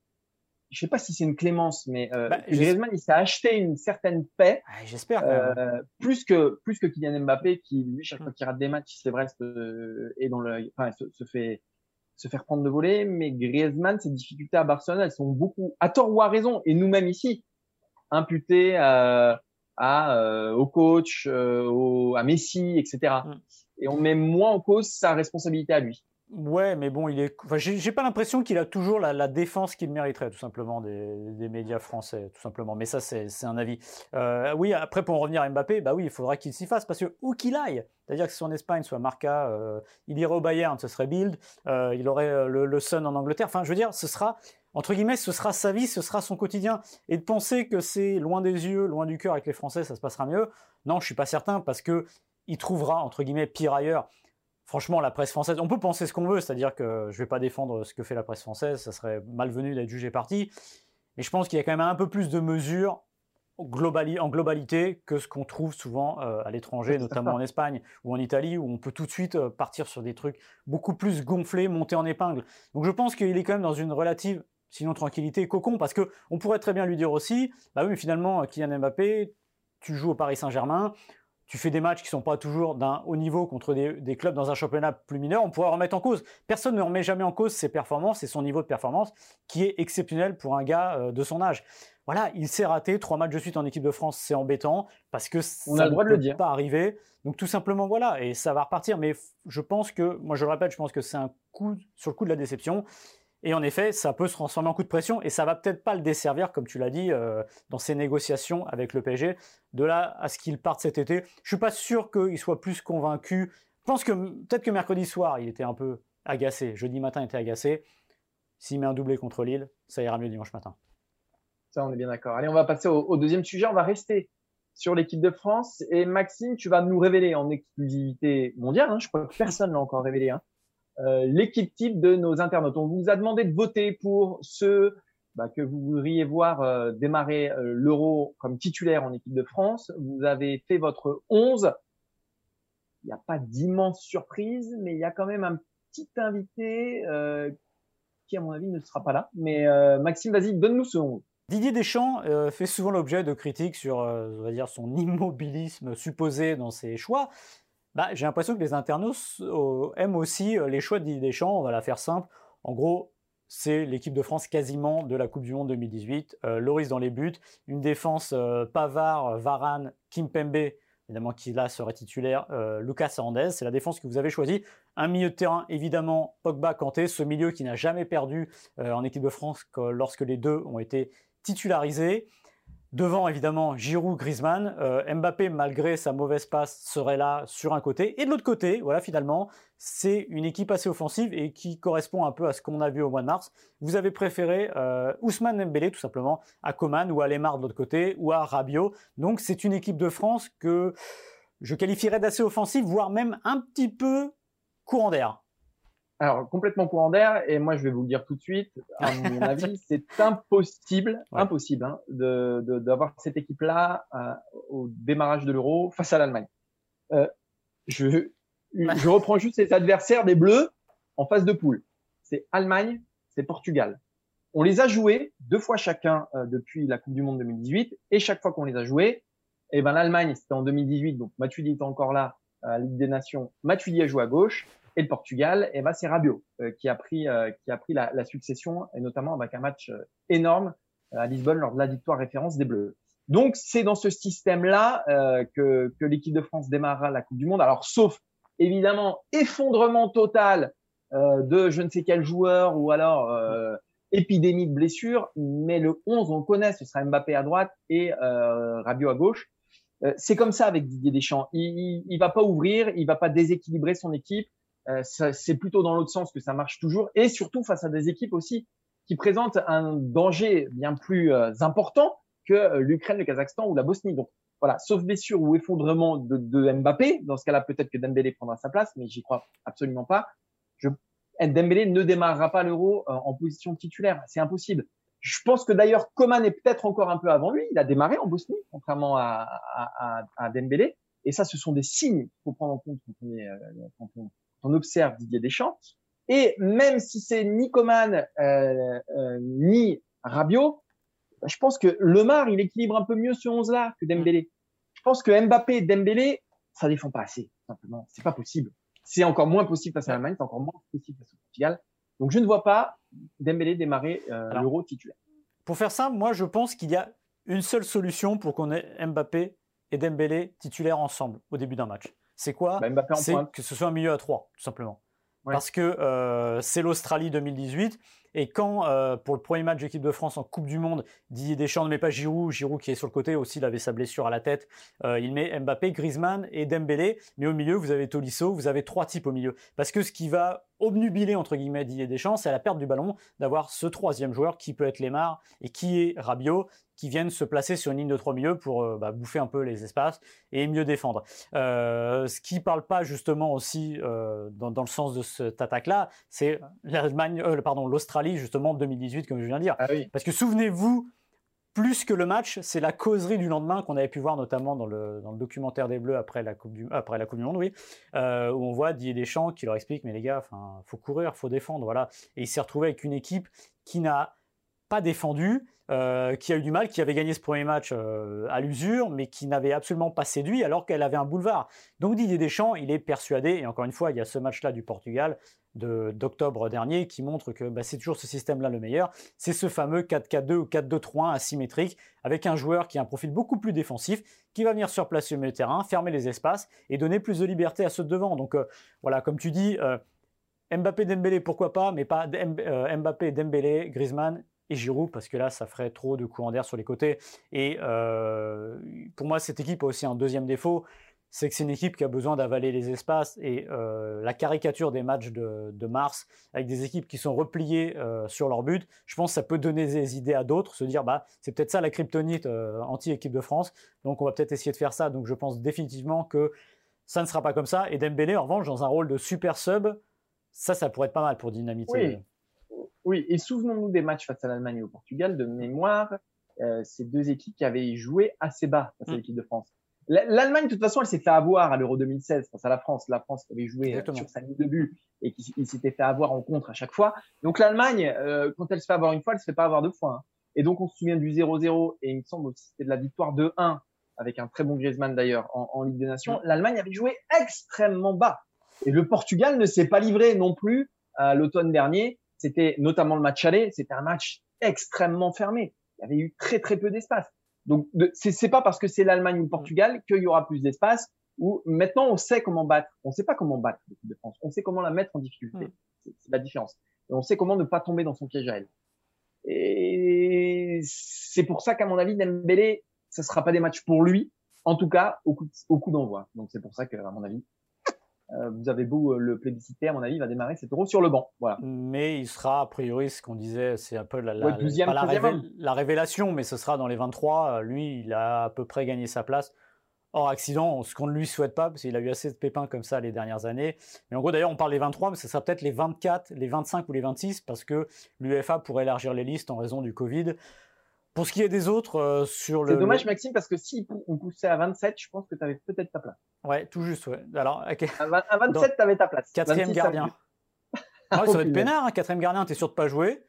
Speaker 1: je sais pas si c'est une clémence, mais euh, bah, Griezmann, il s'est acheté une certaine paix.
Speaker 2: Ah, j'espère.
Speaker 1: Euh, plus que plus que Kylian Mbappé, qui lui chaque fois qu'il rate des matchs, c'est vrai, euh, et dans le, enfin, se, fait se faire prendre de voler. Mais Griezmann, ses difficultés à Barcelone, elles sont beaucoup, à tort ou à raison, et nous-mêmes ici, imputé à, euh, au coach, euh, à Messi, etc. Mm. Et on met moins en cause sa responsabilité à lui.
Speaker 2: Ouais, mais bon, il est. Enfin, j'ai pas l'impression qu'il a toujours la, défense qu'il mériterait, tout simplement, des, médias français, tout simplement. Mais ça, c'est un avis. Euh, oui, après, pour en revenir à Mbappé, bah oui, il faudra qu'il s'y fasse, parce que où qu'il aille, c'est-à-dire que si en Espagne, soit Marca, il irait au Bayern, ce serait Bild, il aurait le, le Sun en Angleterre. Enfin, je veux dire, ce sera entre guillemets, ce sera sa vie, ce sera son quotidien. Et de penser que c'est loin des yeux, loin du cœur avec les Français, ça se passera mieux, non, je suis pas certain parce que il trouvera entre guillemets pire ailleurs. Franchement, la presse française, on peut penser ce qu'on veut, c'est-à-dire que je vais pas défendre ce que fait la presse française, ça serait malvenu d'être jugé parti. Mais je pense qu'il y a quand même un peu plus de mesures en globalité que ce qu'on trouve souvent euh, à l'étranger, notamment en Espagne ou en Italie, où on peut tout de suite euh, partir sur des trucs beaucoup plus gonflés, montés en épingle. Donc je pense qu'il est quand même dans une relative Sinon, tranquillité, cocon, parce que on pourrait très bien lui dire aussi, bah oui, mais finalement, Kylian Mbappé, tu joues au Paris Saint-Germain, tu fais des matchs qui sont pas toujours d'un haut niveau contre des, clubs dans un championnat plus mineur, on pourrait remettre en cause. Personne ne remet jamais en cause ses performances et son niveau de performance, qui est exceptionnel pour un gars euh, de son âge. Voilà, il s'est raté trois matchs de suite en équipe de France, c'est embêtant parce que
Speaker 1: on ça a le droit
Speaker 2: ne
Speaker 1: de le dire.
Speaker 2: pas arriver. Donc tout simplement voilà, et ça va repartir. Mais je pense que, moi je le répète, je pense que c'est un coup sur le coup de la déception. Et en effet, ça peut se transformer en coup de pression et ça va peut-être pas le desservir, comme tu l'as dit, euh, dans ses négociations avec le PSG. De là à ce qu'il parte cet été, je suis pas sûr qu'il soit plus convaincu. Je pense que peut-être que mercredi soir, il était un peu agacé. Jeudi matin, il était agacé. S'il met un doublé contre Lille, ça ira mieux dimanche matin.
Speaker 1: Ça, on est bien d'accord. Allez, on va passer au, deuxième sujet. On va rester sur l'équipe de France. Et Maxime, tu vas nous révéler en exclusivité mondiale, hein, je crois que personne l'a encore révélé, hein, l'équipe type de nos internautes. On vous a demandé de voter pour ceux bah, que vous voudriez voir euh, démarrer euh, l'Euro comme titulaire en équipe de France. Vous avez fait votre 11. Il n'y a pas d'immense surprise, mais il y a quand même un petit invité qui, à mon avis, ne sera pas là. Mais Maxime, vas-y, donne-nous ce 11.
Speaker 2: Didier Deschamps fait souvent l'objet de critiques sur, on va dire, son immobilisme supposé dans ses choix. Bah, j'ai l'impression que les internautes euh, aiment aussi euh, les choix de Didier Deschamps. On va la faire simple. En gros, c'est l'équipe de France quasiment de la Coupe du Monde 2018. Euh, Loris dans les buts, une défense Pavard, Varane, Kimpembe, évidemment qui là serait titulaire, Lucas Hernandez. C'est la défense que vous avez choisie. Un milieu de terrain, évidemment, Pogba, Kanté, ce milieu qui n'a jamais perdu en équipe de France lorsque les deux ont été titularisés. Devant, évidemment, Giroud, Griezmann. Euh, Mbappé, malgré sa mauvaise passe, serait là sur un côté. Et de l'autre côté, voilà, finalement, c'est une équipe assez offensive et qui correspond un peu à ce qu'on a vu au mois de mars. Vous avez préféré euh, Ousmane Dembélé, tout simplement, à Coman ou à Lemar de l'autre côté, ou à Rabiot. Donc, c'est une équipe de France que je qualifierais d'assez offensive, voire même un petit peu courant d'air.
Speaker 1: Alors, complètement courant d'air, et moi je vais vous le dire tout de suite, à mon avis, c'est impossible, impossible hein, de d'avoir cette équipe-là euh, au démarrage de l'Euro face à l'Allemagne. Euh, je, je reprends juste les adversaires des Bleus en phase de poule. C'est Allemagne, c'est Portugal. On les a joués deux fois chacun euh, depuis la Coupe du Monde 2018, et chaque fois qu'on les a joués, eh ben l'Allemagne c'était en 2018, donc Matuidi était encore là, à Ligue des Nations, Matuidi joue à gauche. Et le Portugal, eh ben, c'est Rabiot qui a pris, qui a pris la, la, succession, et notamment avec un match énorme à Lisbonne lors de la victoire référence des Bleus. Donc c'est dans ce système-là euh, que, que l'équipe de France démarrera la Coupe du Monde. Alors sauf évidemment effondrement total euh, de je ne sais quel joueur ou alors euh, épidémie de blessures, mais le 11 on connaît, ce sera Mbappé à droite et euh, Rabiot à gauche. Euh, c'est comme ça avec Didier Deschamps. Il, il, il, va pas ouvrir, il va pas déséquilibrer son équipe. Euh, c'est plutôt dans l'autre sens que ça marche toujours et surtout face à des équipes aussi qui présentent un danger bien plus important que euh, l'Ukraine, le Kazakhstan ou la Bosnie. Donc voilà, sauf blessure ou effondrement de, de Mbappé, dans ce cas-là peut-être que Dembélé prendra sa place, mais j'y crois absolument pas. Je, Dembélé ne démarrera pas l'Euro euh, en position titulaire, c'est impossible. Je pense que d'ailleurs Coman est peut-être encore un peu avant lui. Il a démarré en Bosnie, contrairement à, à, à Dembélé. Et ça, ce sont des signes qu'il faut prendre en compte quand on, est, euh, quand on, on observe Didier Deschamps. Et même si c'est ni Coman euh, euh, ni Rabiot, je pense que Lemar, il équilibre un peu mieux ce 11-là que Dembélé. Je pense que Mbappé et Dembélé, ça défend pas assez, simplement. C'est pas possible. C'est encore moins possible face à l'Allemagne, c'est encore moins possible face au Portugal. Donc je ne vois pas Dembélé démarrer euh, l'Euro titulaire.
Speaker 2: Pour faire simple, moi je pense qu'il y a une seule solution pour qu'on ait Mbappé et Dembélé titulaires ensemble au début d'un match. C'est quoi bah, C'est que ce soit un milieu à trois, tout simplement. Ouais. Parce que euh, c'est l'Australie 2018 et quand, euh, pour le premier match d'équipe de France en Coupe du Monde, Didier Deschamps ne met pas Giroud, Giroud qui est sur le côté aussi, il avait sa blessure à la tête, euh, il met Mbappé, Griezmann et Dembélé, mais au milieu, vous avez Tolisso, vous avez trois types au milieu. Parce que ce qui va obnubiler, entre guillemets, Didier Deschamps, c'est la perte du ballon, d'avoir ce troisième joueur qui peut être Lemar et qui est Rabiot, qui viennent se placer sur une ligne de trois milieux pour euh, bah, bouffer un peu les espaces et mieux défendre. Euh, ce qui parle pas justement aussi euh, dans, dans, le sens de cette attaque-là, c'est l'Allemagne, pardon, l'Australie justement 2018, comme je viens de dire.
Speaker 1: Ah oui.
Speaker 2: Parce que souvenez-vous, plus que le match, c'est la causerie du lendemain qu'on avait pu voir notamment dans le, documentaire des Bleus après la Coupe du, Monde, oui, euh, où on voit Didier Deschamps qui leur explique mais les gars, enfin, faut courir, faut défendre, voilà. Et il s'est retrouvé avec une équipe qui n'a pas défendu, euh, qui a eu du mal, qui avait gagné ce premier match euh, à l'usure, mais qui n'avait absolument pas séduit alors qu'elle avait un boulevard. Donc Didier Deschamps, il est persuadé, et encore une fois, il y a ce match-là du Portugal d'octobre dernier qui montre que bah, c'est toujours ce système-là le meilleur. C'est ce fameux 4-4-2 ou 4-2-3-1 asymétrique avec un joueur qui a un profil beaucoup plus défensif, qui va venir surplacer au milieu de terrain, fermer les espaces et donner plus de liberté à ceux de devant. Donc euh, voilà, comme tu dis, euh, Mbappé, Dembélé, pourquoi pas, mais pas euh, Mbappé, Dembélé, Griezmann et Giroud parce que là ça ferait trop de courants d'air sur les côtés et pour moi cette équipe a aussi un deuxième défaut c'est que c'est une équipe qui a besoin d'avaler les espaces et euh, la caricature des matchs de, de, mars avec des équipes qui sont repliées euh, sur leur but, je pense que ça peut donner des idées à d'autres, se dire bah c'est peut-être ça la kryptonite euh, anti-équipe de France, donc on va peut-être essayer de faire ça. Donc je pense définitivement que ça ne sera pas comme ça. Et Dembélé en revanche dans un rôle de super sub, ça ça pourrait être pas mal pour dynamiter.
Speaker 1: Oui. Oui, et souvenons-nous des matchs face à l'Allemagne et au Portugal, de mémoire, ces deux équipes qui avaient joué assez bas face à l'équipe de France. L'Allemagne, de toute façon, elle s'est fait avoir à l'Euro 2016 face à la France. La France avait joué euh, Exactement. sur sa ligne de but et qui s'était fait avoir en contre à chaque fois. Donc l'Allemagne, euh, quand elle se fait avoir une fois, elle se fait pas avoir deux fois. Hein. Et donc on se souvient du 0-0 et il me semble aussi c'était de la victoire 2-1 avec un très bon Griezmann d'ailleurs en, en, Ligue des Nations. L'Allemagne avait joué extrêmement bas et le Portugal ne s'est pas livré non plus à l'automne dernier c'était notamment le match aller, c'était un match extrêmement fermé. Il y avait eu très très peu d'espace. Donc c'est pas parce que c'est l'Allemagne ou le Portugal qu'il y aura plus d'espace. Ou maintenant on sait comment battre. On sait pas comment battre l'équipe de France. On sait comment la mettre en difficulté. Mmh. C'est la différence. Et on sait comment ne pas tomber dans son piège à elle. Et c'est pour ça qu'à mon avis Dembélé, ce sera pas des matchs pour lui. En tout cas au coup, au coup d'envoi. Donc c'est pour ça que à mon avis vous avez beau euh, le plébisciter, à mon avis, il va démarrer cet euro sur le banc. Voilà.
Speaker 2: Mais il sera, a priori, ce qu'on disait, c'est un peu la, la, ouais, 12e, pas la, révé la, révélation, mais ce sera dans les 23. Lui, il a à peu près gagné sa place. Hors accident, ce qu'on ne lui souhaite pas, parce qu'il a eu assez de pépins comme ça les dernières années. Mais en gros, d'ailleurs, on parle des 23, mais ce sera peut-être les 24, les 25 ou les 26, parce que l'UEFA pourrait élargir les listes en raison du Covid. Pour ce qui est des autres, euh, sur le.
Speaker 1: C'est dommage, Maxime, parce que si on poussait à 27, je pense que tu avais peut-être ta place.
Speaker 2: Ouais, tout juste, ouais. Alors,
Speaker 1: okay. à, 27, tu avais ta place.
Speaker 2: Quatrième gardien. ouais, ça va être peinard, hein, quatrième gardien, tu es sûr de pas jouer.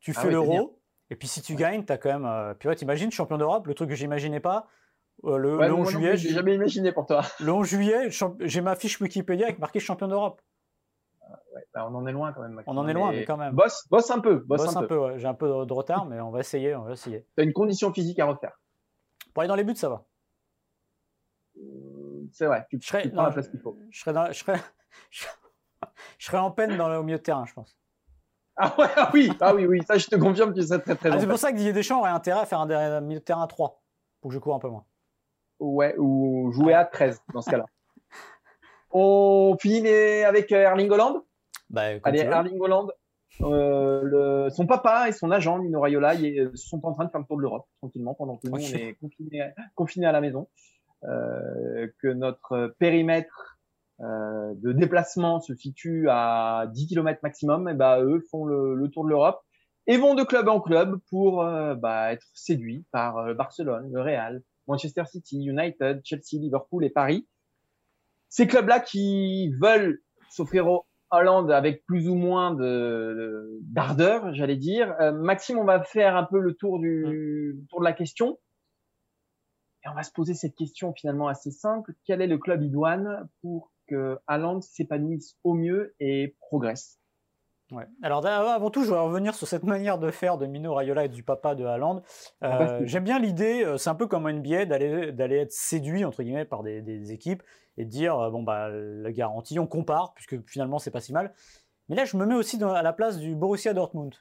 Speaker 2: Tu fais ah ouais, l'euro. Et puis si tu gagnes, tu as quand même. Euh... Puis ouais, t'imagines, champion d'Europe, le truc que j'imaginais pas. le, le 11 juillet.
Speaker 1: J'ai jamais imaginé pour toi.
Speaker 2: Le 11 juillet, j'ai ma fiche Wikipédia avec marqué champion d'Europe.
Speaker 1: Bah, on en est loin quand même.
Speaker 2: On en est loin, mais quand même.
Speaker 1: Bosse, bosse un peu.
Speaker 2: Bosse, un, peu. J'ai un peu de retard, mais on va essayer. On va essayer.
Speaker 1: T'as une condition physique à refaire.
Speaker 2: Pour aller dans les buts, ça va.
Speaker 1: C'est vrai. Tu, je serais,
Speaker 2: non, la place qu'il faut. Je serais, dans, je serais, je serais en peine dans le, au milieu de terrain, je pense.
Speaker 1: Ah, ouais, ah oui, ah oui, oui, ça je te confirme que c'est très très.
Speaker 2: Ah, c'est pour ça que Didier Deschamps aurait intérêt à faire un, milieu de terrain à 3 pour que je cours un peu moins.
Speaker 1: Ouais, ou jouer à 13 dans ce cas-là. On finit avec euh, Erling Holland
Speaker 2: bah,
Speaker 1: Allez, Erling Holland, euh, le, son papa et son agent, Mino Raiola, ils sont en train de faire le tour de l'Europe tranquillement pendant que nous, on est confinés confiné à la maison. Euh, que notre périmètre euh, de déplacement se situe à 10 km maximum, et bah, eux font le, le tour de l'Europe et vont de club en club pour euh, bah, être séduits par euh, Barcelone, le Real, Manchester City, United, Chelsea, Liverpool et Paris. Ces clubs-là qui veulent s'offrir au Hollande avec plus ou moins de d'ardeur, j'allais dire. Euh, Maxime, on va faire un peu le tour du mm. tour de la question. Et on va se poser cette question finalement assez simple. Quel est le club idoine pour que Haaland s'épanouisse au mieux et progresse?
Speaker 2: Ouais. Alors avant tout, je voudrais revenir sur cette manière de faire de Mino Raiola et du papa de Haaland. Euh, J'aime bien l'idée, euh, c'est un peu comme NBA, d'aller d'aller être séduit entre guillemets par des, des, équipes et de dire euh, bon bah la garantie, on compare puisque finalement c'est pas si mal. Mais là, je me mets aussi dans, à la place du Borussia Dortmund.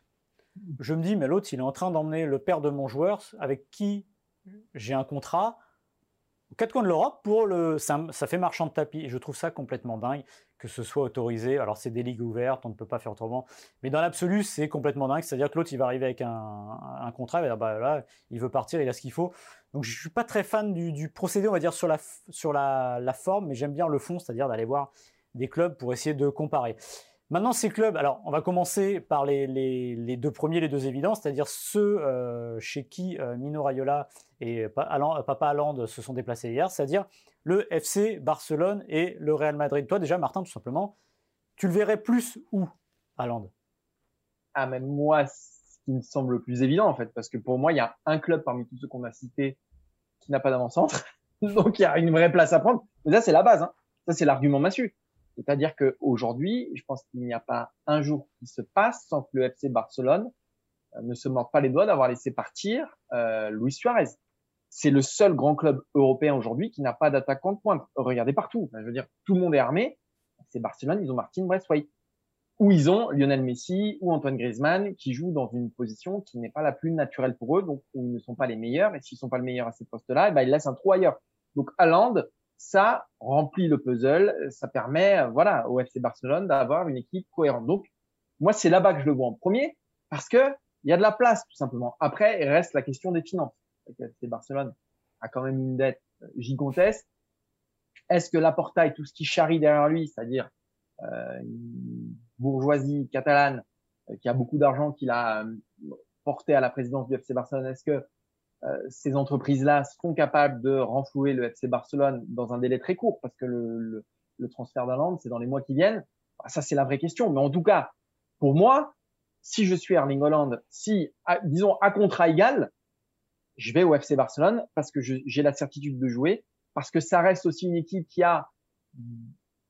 Speaker 2: Je me dis mais l'autre, il est en train d'emmener le père de mon joueur avec qui j'ai un contrat quatre coins de l'Europe pour le. Ça, fait marchand de tapis. Je trouve ça complètement dingue que ce soit autorisé. Alors, c'est des ligues ouvertes, on ne peut pas faire autrement. Mais dans l'absolu, c'est complètement dingue. C'est-à-dire que l'autre, il va arriver avec un, contrat, il va dire, bah, là, il veut partir, il a ce qu'il faut. Donc, je ne suis pas très fan du, procédé, on va dire, sur la, sur la forme, mais j'aime bien le fond, c'est-à-dire d'aller voir des clubs pour essayer de comparer. Maintenant, ces clubs, alors on va commencer par les, deux premiers, les deux évidents, c'est-à-dire ceux euh, chez qui euh, Mino Raiola et Papa Allende se sont déplacés hier, c'est-à-dire le FC Barcelone et le Real Madrid. Toi déjà, Martin, tout simplement, tu le verrais plus où, Allende
Speaker 1: Ah, même moi, ce qui me semble le plus évident, en fait, parce que pour moi, il y a un club parmi tous ceux qu'on a cités qui n'a pas d'avant-centre, donc il y a une vraie place à prendre. Mais ça, c'est la base, hein. ça, c'est l'argument massu. C'est-à-dire qu'aujourd'hui, je pense qu'il n'y a pas un jour qui se passe sans que le FC Barcelone euh, ne se morde pas les doigts d'avoir laissé partir euh, Luis Suarez. C'est le seul grand club européen aujourd'hui qui n'a pas d'attaquant de pointe. Regardez partout. je veux dire, tout le monde est armé. C'est Barcelone, ils ont Martin Braithwaite. Ou ils ont Lionel Messi ou Antoine Griezmann qui jouent dans une position qui n'est pas la plus naturelle pour eux, donc ils ne sont pas les meilleurs. Et s'ils ne sont pas les meilleurs à ces postes-là, eh ben, ils laissent un trou ailleurs. Donc Haaland, ça remplit le puzzle, ça permet, voilà, au FC Barcelone d'avoir une équipe cohérente. Donc, moi, c'est là-bas que je le vois en premier, parce que il y a de la place, tout simplement. Après, il reste la question des finances. Le FC Barcelone a quand même une dette gigantesque. Est-ce que la et tout ce qui charrie derrière lui, c'est-à-dire euh, une bourgeoisie catalane euh, qui a beaucoup d'argent qu'il a euh, porté à la présidence du FC Barcelone, est-ce que euh, ces entreprises-là sont capables de renflouer le FC Barcelone dans un délai très court, parce que le, le, transfert d'Aland, c'est dans les mois qui viennent. Bah, ça, c'est la vraie question. Mais en tout cas, pour moi, si je suis Erling Holland, si, disons, à contrat égal, je vais au FC Barcelone parce que j'ai la certitude de jouer, parce que ça reste aussi une équipe qui a,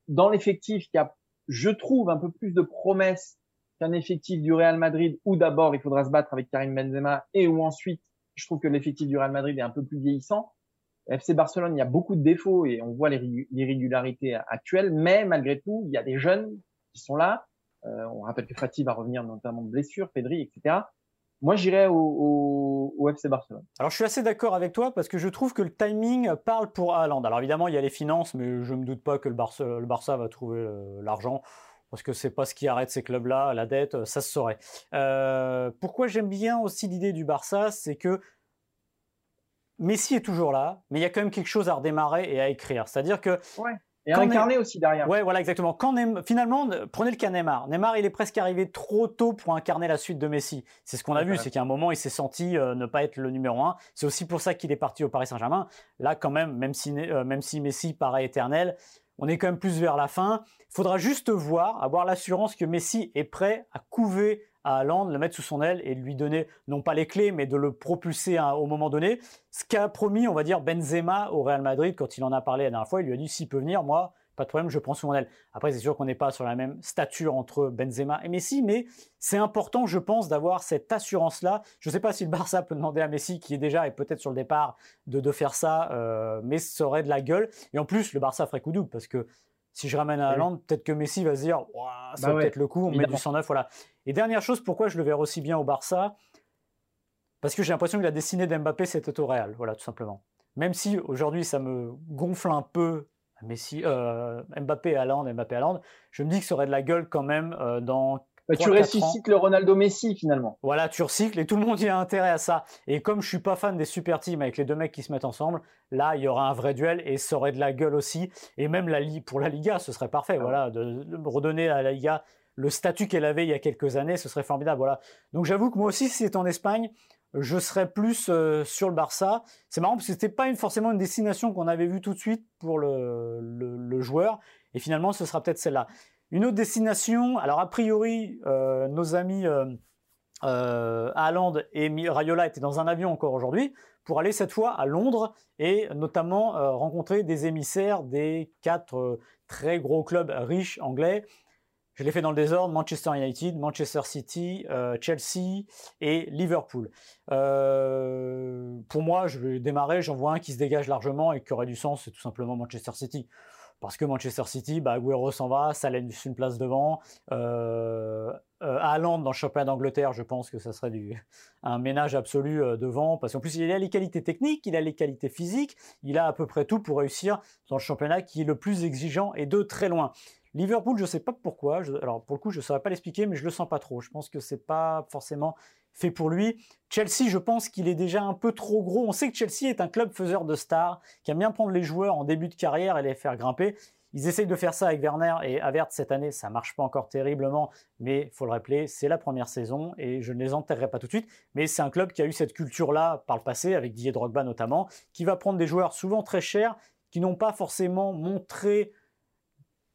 Speaker 1: dans l'effectif, qui a, je trouve, un peu plus de promesses qu'un effectif du Real Madrid, où d'abord il faudra se battre avec Karim Benzema et où ensuite je trouve que l'effectif du Real Madrid est un peu plus vieillissant. FC Barcelone, il y a beaucoup de défauts et on voit l'irrégularité actuelle, mais malgré tout, il y a des jeunes qui sont là. Euh, on rappelle que Fatih va revenir notamment de blessures, Pedri, etc. Moi, j'irais au, FC Barcelone.
Speaker 2: Alors, je suis assez d'accord avec toi parce que je trouve que le timing parle pour Haaland. Alors, évidemment, il y a les finances, mais je ne me doute pas que le Barça, le Barça va trouver euh, l'argent parce que c'est pas ce qui arrête ces clubs-là, la dette, euh, ça se saurait. Euh, pourquoi j'aime bien aussi l'idée du Barça, c'est que Messi est toujours là, mais il y a quand même quelque chose à redémarrer et à écrire. C'est-à-dire que
Speaker 1: ouais. Et à incarner aussi derrière.
Speaker 2: Ouais, voilà, exactement. Quand finalement, prenez le cas Neymar. Neymar, il est presque arrivé trop tôt pour incarner la suite de Messi. C'est ce qu'on a vu, c'est qu'à un moment, il s'est senti euh, ne pas être le numéro un. C'est aussi pour ça qu'il est parti au Paris Saint-Germain. Là, quand même, même si, même si Messi paraît éternel, on est quand même plus vers la fin. Il faudra juste voir, avoir l'assurance que Messi est prêt à couver à Haaland, le mettre sous son aile et lui donner, non pas les clés, mais de le propulser au moment donné. Ce qu'a promis, on va dire, Benzema au Real Madrid quand il en a parlé la dernière fois. Il lui a dit s'il peut venir, moi, pas de problème, je prends sous mon aile. Après, c'est sûr qu'on n'est pas sur la même stature entre Benzema et Messi, mais c'est important, je pense, d'avoir cette assurance-là. Je ne sais pas si le Barça peut demander à Messi, qui est déjà et peut-être sur le départ, de, de faire ça, euh, mais ça aurait de la gueule. Et en plus, le Barça ferait coup double, parce que si je ramène à Hollande, peut-être que Messi va se dire, ça bah peut-être le coup, on met du 109, voilà. Et dernière chose, pourquoi je le verrai aussi bien au Barça? Parce que j'ai l'impression que la destinée d'Mbappé, c'était au Real, voilà, tout simplement. Même si aujourd'hui, ça me gonfle un peu Messi, euh, Mbappé à Hollande, Mbappé à Hollande, je me dis que ça aurait de la gueule quand même euh, dans
Speaker 1: bah, tu ressuscites le Ronaldo Messi finalement.
Speaker 2: Voilà, tu recycles et tout le monde y a intérêt à ça. Et comme je suis pas fan des super teams avec les deux mecs qui se mettent ensemble, là il y aura un vrai duel et ça aurait de la gueule aussi. Et même la, pour la Liga, ce serait parfait. Ah voilà, de, redonner à la Liga le statut qu'elle avait il y a quelques années, ce serait formidable. Voilà. Donc j'avoue que moi aussi, si c'est en Espagne, je serais plus euh, sur le Barça. C'est marrant parce que c'était pas forcément une destination qu'on avait vue tout de suite pour le, joueur. Et finalement, ce sera peut-être celle-là. Une autre destination, alors a priori, euh, nos amis euh, euh et Rayola étaient dans un avion encore aujourd'hui pour aller cette fois à Londres et notamment rencontrer des émissaires des quatre très gros clubs riches anglais. Je l'ai fait dans le désordre, Manchester United, Manchester City, Chelsea et Liverpool. pour moi, je vais démarrer, j'en vois un qui se dégage largement et qui aurait du sens, c'est tout simplement Manchester City parce que Manchester City, bah, Agüero s'en va, laisse une place devant. Euh, euh, dans le championnat d'Angleterre, je pense que ça serait un ménage absolu euh, devant, parce qu'en plus il a les qualités techniques, il a les qualités physiques, il a à peu près tout pour réussir dans le championnat qui est le plus exigeant et de très loin. Liverpool, je ne sais pas pourquoi. alors pour le coup, je ne saurais pas l'expliquer, mais je le sens pas trop. Je pense que c'est pas forcément fait pour lui. Chelsea, je pense qu'il est déjà un peu trop gros. On sait que Chelsea est un club faiseur de stars, qui aime bien prendre les joueurs en début de carrière et les faire grimper. Ils essayent de faire ça avec Werner et Avert cette année, ça marche pas encore terriblement, mais faut le rappeler, c'est la première saison et je ne les enterrerai pas tout de suite. Mais c'est un club qui a eu cette culture-là par le passé, avec Didier Drogba notamment, qui va prendre des joueurs souvent très chers, qui n'ont pas forcément montré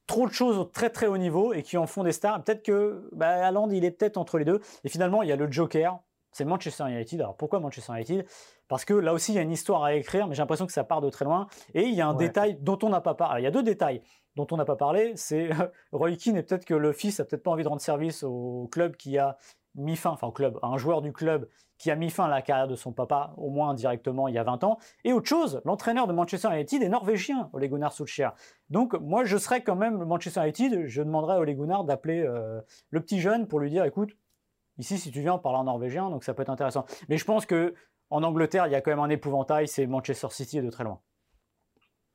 Speaker 2: trop de choses au très très haut niveau et qui en font des stars. Peut-être que bah, il est peut-être entre les deux. Et finalement, il y a le Joker, c'est Manchester United. Alors pourquoi Manchester United? Parce que là aussi, il y a une histoire à écrire, mais j'ai l'impression que ça part de très loin. Et il y a un détail dont on n'a pas parlé. Il y a deux détails dont on n'a pas parlé. C'est Roy Keane et peut-être que le fils a peut-être pas envie de rendre service au club qui a mis fin, enfin au club, un joueur du club qui a mis fin à la carrière de son papa, au moins indirectement, il y a 20 ans. Et autre chose, l'entraîneur de Manchester United est norvégien, Ole Gunnar Solskjaer. Donc moi, je serais quand même Manchester United, je demanderais à Ole Gunnar d'appeler euh, le petit jeune pour lui dire, écoute, ici, si tu viens, on parle en norvégien, donc ça peut être intéressant. Mais je pense que en Angleterre, il y a quand même un épouvantail, c'est Manchester City de très loin.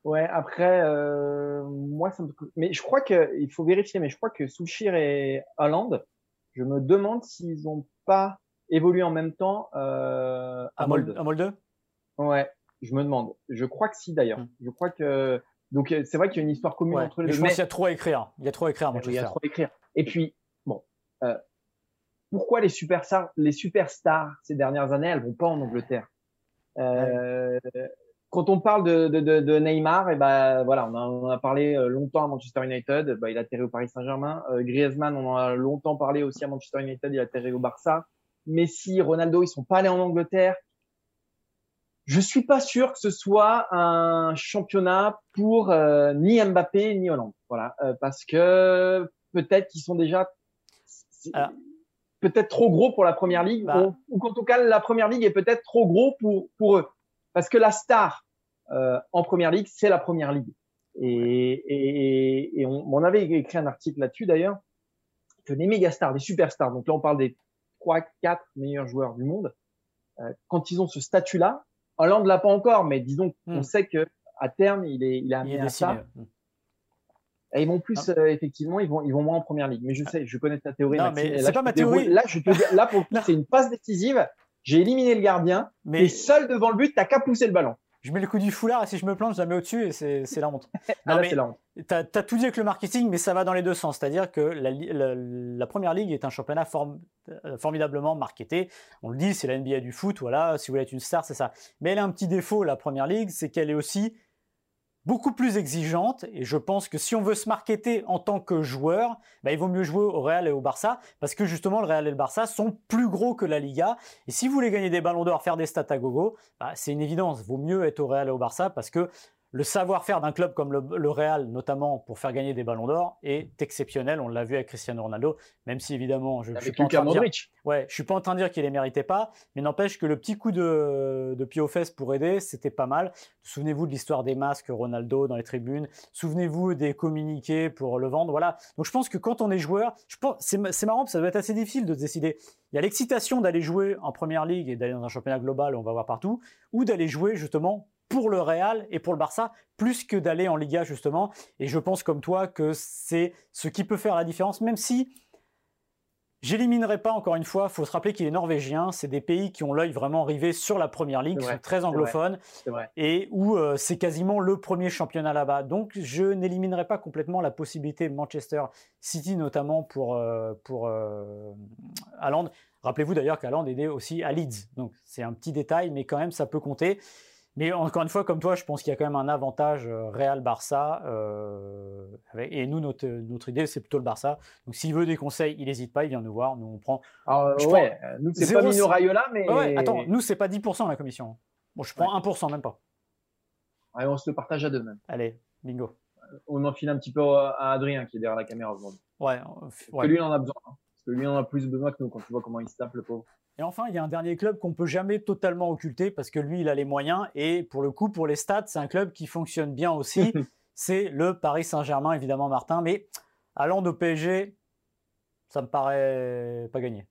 Speaker 1: Ouais, après, euh, moi, ça me... mais je crois qu'il faut vérifier, mais je crois que Solskjaer et Hollande, je me demande s'ils n'ont pas évolué en même temps euh, à, Molde.
Speaker 2: À Molde
Speaker 1: Ouais, je me demande. Je crois que si d'ailleurs. Hmm. Je crois que donc euh, c'est vrai qu'il y a une histoire commune entre les deux.
Speaker 2: Je pense qu'il y a trop à écrire. Il y a trop à écrire.
Speaker 1: Il y a trop à écrire. Et puis bon, euh, pourquoi les superstars, les superstars ces dernières années, elles vont pas en Angleterre? Euh, quand on parle de, de, de, de Neymar, et eh ben voilà, on, en a parlé euh, longtemps à Manchester United. Bah, il a atterri au Paris Saint-Germain. Euh, Griezmann, on en a longtemps parlé aussi à Manchester United. Il a atterri au Barça. Messi, Ronaldo, ils sont pas allés en Angleterre. Je suis pas sûr que ce soit un championnat pour euh, ni Mbappé ni Hollande. Voilà, euh, parce que peut-être qu'ils sont déjà peut-être trop gros pour la première ligue, bah. ou, ou qu'en tout cas la première ligue est peut-être trop gros pour pour eux. Parce que la star euh, en première ligue, c'est la première ligue. Et, et, et on, on, avait écrit un article là-dessus d'ailleurs, que les méga stars, les superstars, donc là on parle des trois, quatre meilleurs joueurs du monde, euh, quand ils ont ce statut-là, Hollande l'a pas encore, mais disons qu'on hmm. sait que à terme il est, il est amené à ça. Et ils vont plus, ah. euh, effectivement, ils vont, ils vont moins en première ligue. Mais je sais, je connais ta théorie.
Speaker 2: Non, mais c'est pas ma théorie.
Speaker 1: Là, je te, là, pour c'est une passe décisive. J'ai éliminé le gardien, mais seul devant le but, t'as qu'à pousser le ballon.
Speaker 2: Je mets le coup du foulard et si je me plante, je la mets au-dessus et c'est la honte.
Speaker 1: non, mais la honte.
Speaker 2: T'as as tout dit avec le marketing, mais ça va dans les deux sens. C'est-à-dire que la, la, première ligue est un championnat euh, formidablement marketé. On le dit, c'est la NBA du foot. Voilà, si vous voulez être une star, c'est ça. Mais elle a un petit défaut, la première ligue, c'est qu'elle est aussi beaucoup plus exigeante et je pense que si on veut se marketer en tant que joueur, bah, il vaut mieux jouer au Real et au Barça parce que justement le Real et le Barça sont plus gros que la Liga. Et si vous voulez gagner des ballons d'or, faire des stats à gogo, bah, c'est une évidence, vaut mieux être au Real et au Barça parce que le savoir-faire d'un club comme le, Real, notamment pour faire gagner des ballons d'or, est exceptionnel. On l'a vu avec Cristiano Ronaldo, même si évidemment, je ne suis, pas en train de dire, ouais, je suis pas en train de dire qu'il ne les méritait pas, mais n'empêche que le petit coup de, de pied aux fesses pour aider, c'était pas mal. Souvenez-vous de l'histoire des masques Ronaldo dans les tribunes. Souvenez-vous des communiqués pour le vendre. Voilà. Donc je pense que quand on est joueur, c'est, marrant, ça doit être assez difficile de décider. Il y a l'excitation d'aller jouer en première ligue et d'aller dans un championnat global, on va voir partout, ou d'aller jouer justement pour le Real et pour le Barça, plus que d'aller en Liga justement. Et je pense comme toi que c'est ce qui peut faire la différence, même si j'éliminerai pas encore une fois, il faut se rappeler qu'il est norvégien, c'est des pays qui ont l'œil vraiment rivé sur la première ligue, qui sont très anglophones, et où euh, c'est quasiment le premier championnat là-bas. Donc je n'éliminerai pas complètement la possibilité Manchester City notamment pour, euh, pour euh, Rappelez-vous d'ailleurs qu'Haaland est né aussi à Leeds, donc c'est un petit détail, mais quand même ça peut compter. Mais encore une fois, comme toi, je pense qu'il y a quand même un avantage euh, Real-Barça. Euh, et nous, notre, notre idée, c'est plutôt le Barça. Donc, s'il veut des conseils, il n'hésite pas, il vient nous voir. Nous, on prend.
Speaker 1: Alors, je ouais, nous, c'est pas Mino Raiola, mais.
Speaker 2: Ouais, attends, nous, c'est pas 10% la commission. Bon, je prends 1%, même pas.
Speaker 1: Ouais, on se le partage à deux, même.
Speaker 2: Allez, bingo.
Speaker 1: On enfile un petit peu à Adrien, qui est derrière la caméra aujourd'hui.
Speaker 2: Ouais.
Speaker 1: ouais. Que lui, il en a besoin. Hein. Parce que lui, il en a plus besoin que nous, quand tu vois comment il se tape, le pauvre.
Speaker 2: Et enfin, il y a un dernier club qu'on peut jamais totalement occulter parce que lui, il a les moyens. Et pour le coup, pour les stats, c'est un club qui fonctionne bien aussi. c'est le Paris Saint-Germain, évidemment, Martin. Mais allant de PSG, ça me paraît pas gagné.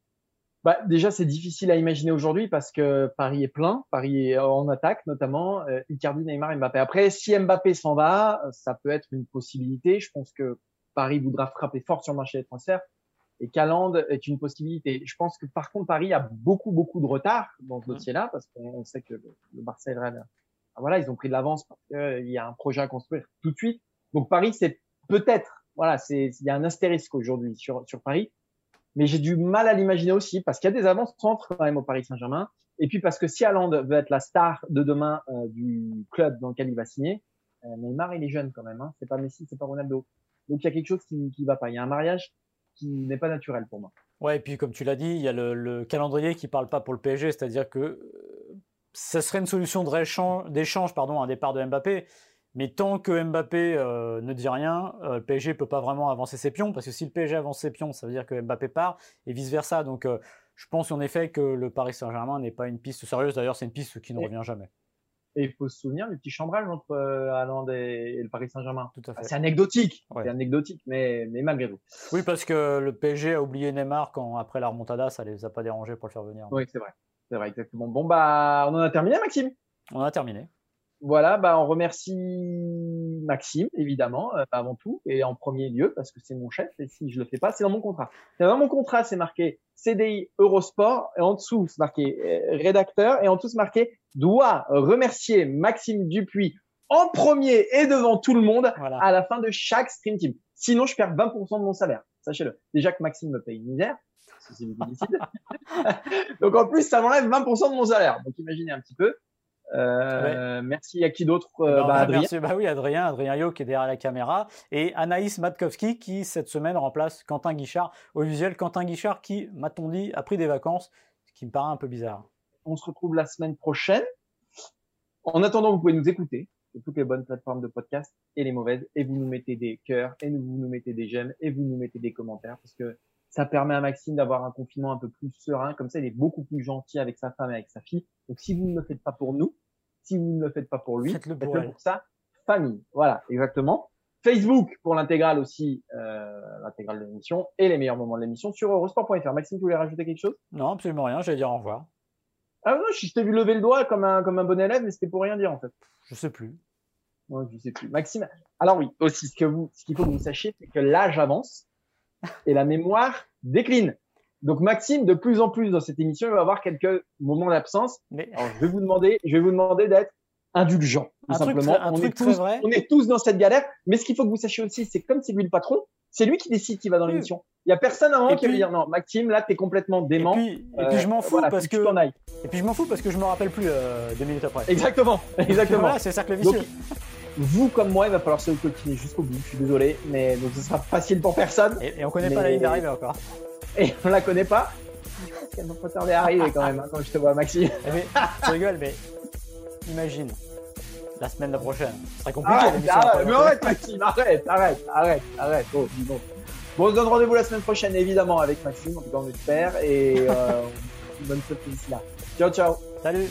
Speaker 1: Bah, déjà, c'est difficile à imaginer aujourd'hui parce que Paris est plein. Paris est en attaque, notamment. Euh, Icardi, Neymar, Mbappé. Après, si Mbappé s'en va, ça peut être une possibilité. Je pense que Paris voudra frapper fort sur le marché des transferts et Caland est une possibilité. Je pense que par contre Paris a beaucoup beaucoup de retard dans ce dossier-là parce qu'on sait que le, Barça et le Real, ah, voilà, ils ont pris de l'avance parce qu'il y a un projet à construire tout de suite. Donc Paris, c'est peut-être, voilà, c'est il y a un astérisque aujourd'hui sur sur Paris, mais j'ai du mal à l'imaginer aussi parce qu'il y a des avances centres quand même au Paris Saint-Germain. Et puis parce que si Haaland veut être la star de demain euh, du club dans lequel il va signer, euh, Neymar il est jeune quand même, hein. c'est pas Messi, c'est pas Ronaldo. Donc il y a quelque chose qui qui va pas. Il y a un mariage qui n'est pas naturel pour moi.
Speaker 2: Ouais, et puis comme tu l'as dit, il y a le, calendrier qui parle pas pour le PSG, c'est-à-dire que euh, ça serait une solution d'échange, pardon, un départ de Mbappé. Mais tant que Mbappé euh, ne dit rien, euh, le PSG peut pas vraiment avancer ses pions, parce que si le PSG avance ses pions, ça veut dire que Mbappé part, et vice-versa. Donc je pense en effet que le Paris Saint-Germain n'est pas une piste sérieuse, d'ailleurs c'est une piste qui ne revient jamais.
Speaker 1: Et il faut se souvenir du petit chambrage entre Haaland et, le Paris Saint-Germain. Tout à fait. c'est anecdotique, c'est anecdotique, mais, mais malgré tout.
Speaker 2: Oui, parce que le PSG a oublié Neymar quand après la remontada, ça les a pas dérangés pour le faire venir.
Speaker 1: Oui, c'est vrai, c'est vrai exactement. Bon bah, on en a terminé, Maxime?
Speaker 2: On a terminé.
Speaker 1: Voilà, bah on remercie Maxime, évidemment, euh, avant tout, et en premier lieu, parce que c'est mon chef, et si je le fais pas, c'est dans mon contrat. Dans mon contrat, c'est marqué CDI Eurosport, et en dessous, c'est marqué euh, rédacteur, et en dessous, c'est marqué doit remercier Maxime Dupuis en premier et devant tout le monde à la fin de chaque Stream Team. Sinon, je perds 20% de mon salaire. Sachez-le. Déjà que Maxime me paye une misère. C'est Donc en plus, ça m'enlève 20% de mon salaire. Donc imaginez un petit peu. Euh, merci à qui d'autre
Speaker 2: euh, eh ben, bah, Adrien. Bah oui, Adrien, Adrien Yo qui est derrière la caméra et Anaïs Matkowski qui cette semaine remplace Quentin Guichard au visuel. Quentin Guichard qui, m'a-t-on dit, a pris des vacances, ce qui me paraît un peu bizarre.
Speaker 1: On se retrouve la semaine prochaine. En attendant, vous pouvez nous écouter sur toutes les bonnes plateformes de podcast et les mauvaises et vous nous mettez des cœurs et vous nous mettez des j'aime et vous nous mettez des commentaires parce que ça permet à Maxime d'avoir un confinement un peu plus serein. Comme ça, il est beaucoup plus gentil avec sa femme et avec sa fille. Donc, si vous ne le faites pas pour nous, si vous ne le faites pas pour lui, faites-le pour, sa famille. Voilà, exactement. Facebook pour l'intégrale aussi, euh, l'intégrale de l'émission et les meilleurs moments de l'émission sur eurosport.fr. Maxime, tu voulais rajouter quelque chose?
Speaker 2: Non, absolument rien. J'allais dire au revoir.
Speaker 1: Ah non, je t'ai vu lever le doigt comme un, comme un bon élève, mais c'était pour rien dire en fait.
Speaker 2: Je sais plus.
Speaker 1: Non, je sais plus. Maxime, alors oui, aussi ce que vous, ce qu'il faut que vous sachiez, c'est que l'âge avance et la mémoire décline. Donc Maxime, de plus en plus dans cette émission, il va avoir quelques moments d'absence. Mais... Alors, je vais vous demander, je vais vous demander d'être indulgent, tout simplement. on, est tous, vrai. on est tous dans cette galère. Mais ce qu'il faut que vous sachiez aussi, c'est comme c'est lui le patron, c'est lui qui décide qui va dans l'émission. Il y a personne avant qui va dire non, Maxime, là, t'es complètement dément.
Speaker 2: Et puis, et puis je m'en euh, fous parce que. Et puis je m'en fous parce que je me rappelle plus euh, deux minutes après.
Speaker 1: Exactement, exactement.
Speaker 2: voilà, c'est cercle vicieux.
Speaker 1: Vous comme moi, il va falloir se coltiner jusqu'au bout. Je suis désolé, mais donc ce sera facile pour personne.
Speaker 2: Et, on connaît pas la ligne d'arrivée encore.
Speaker 1: Et on la connaît pas. Je pense qu'elle va pas tarder à arriver quand même hein, quand je te vois, Maxime.
Speaker 2: Eh mais, tu rigoles, mais imagine la semaine prochaine. Ce serait compliqué.
Speaker 1: Arrête, arrête, mais arrête, Maxime, arrête, arrête, arrête, arrête. Oh, donc. Bon, on se donne rendez-vous la semaine prochaine, évidemment, avec Maxime, en tout cas, on espère. Et euh, bonne fête d'ici là. Ciao, ciao.
Speaker 2: Salut.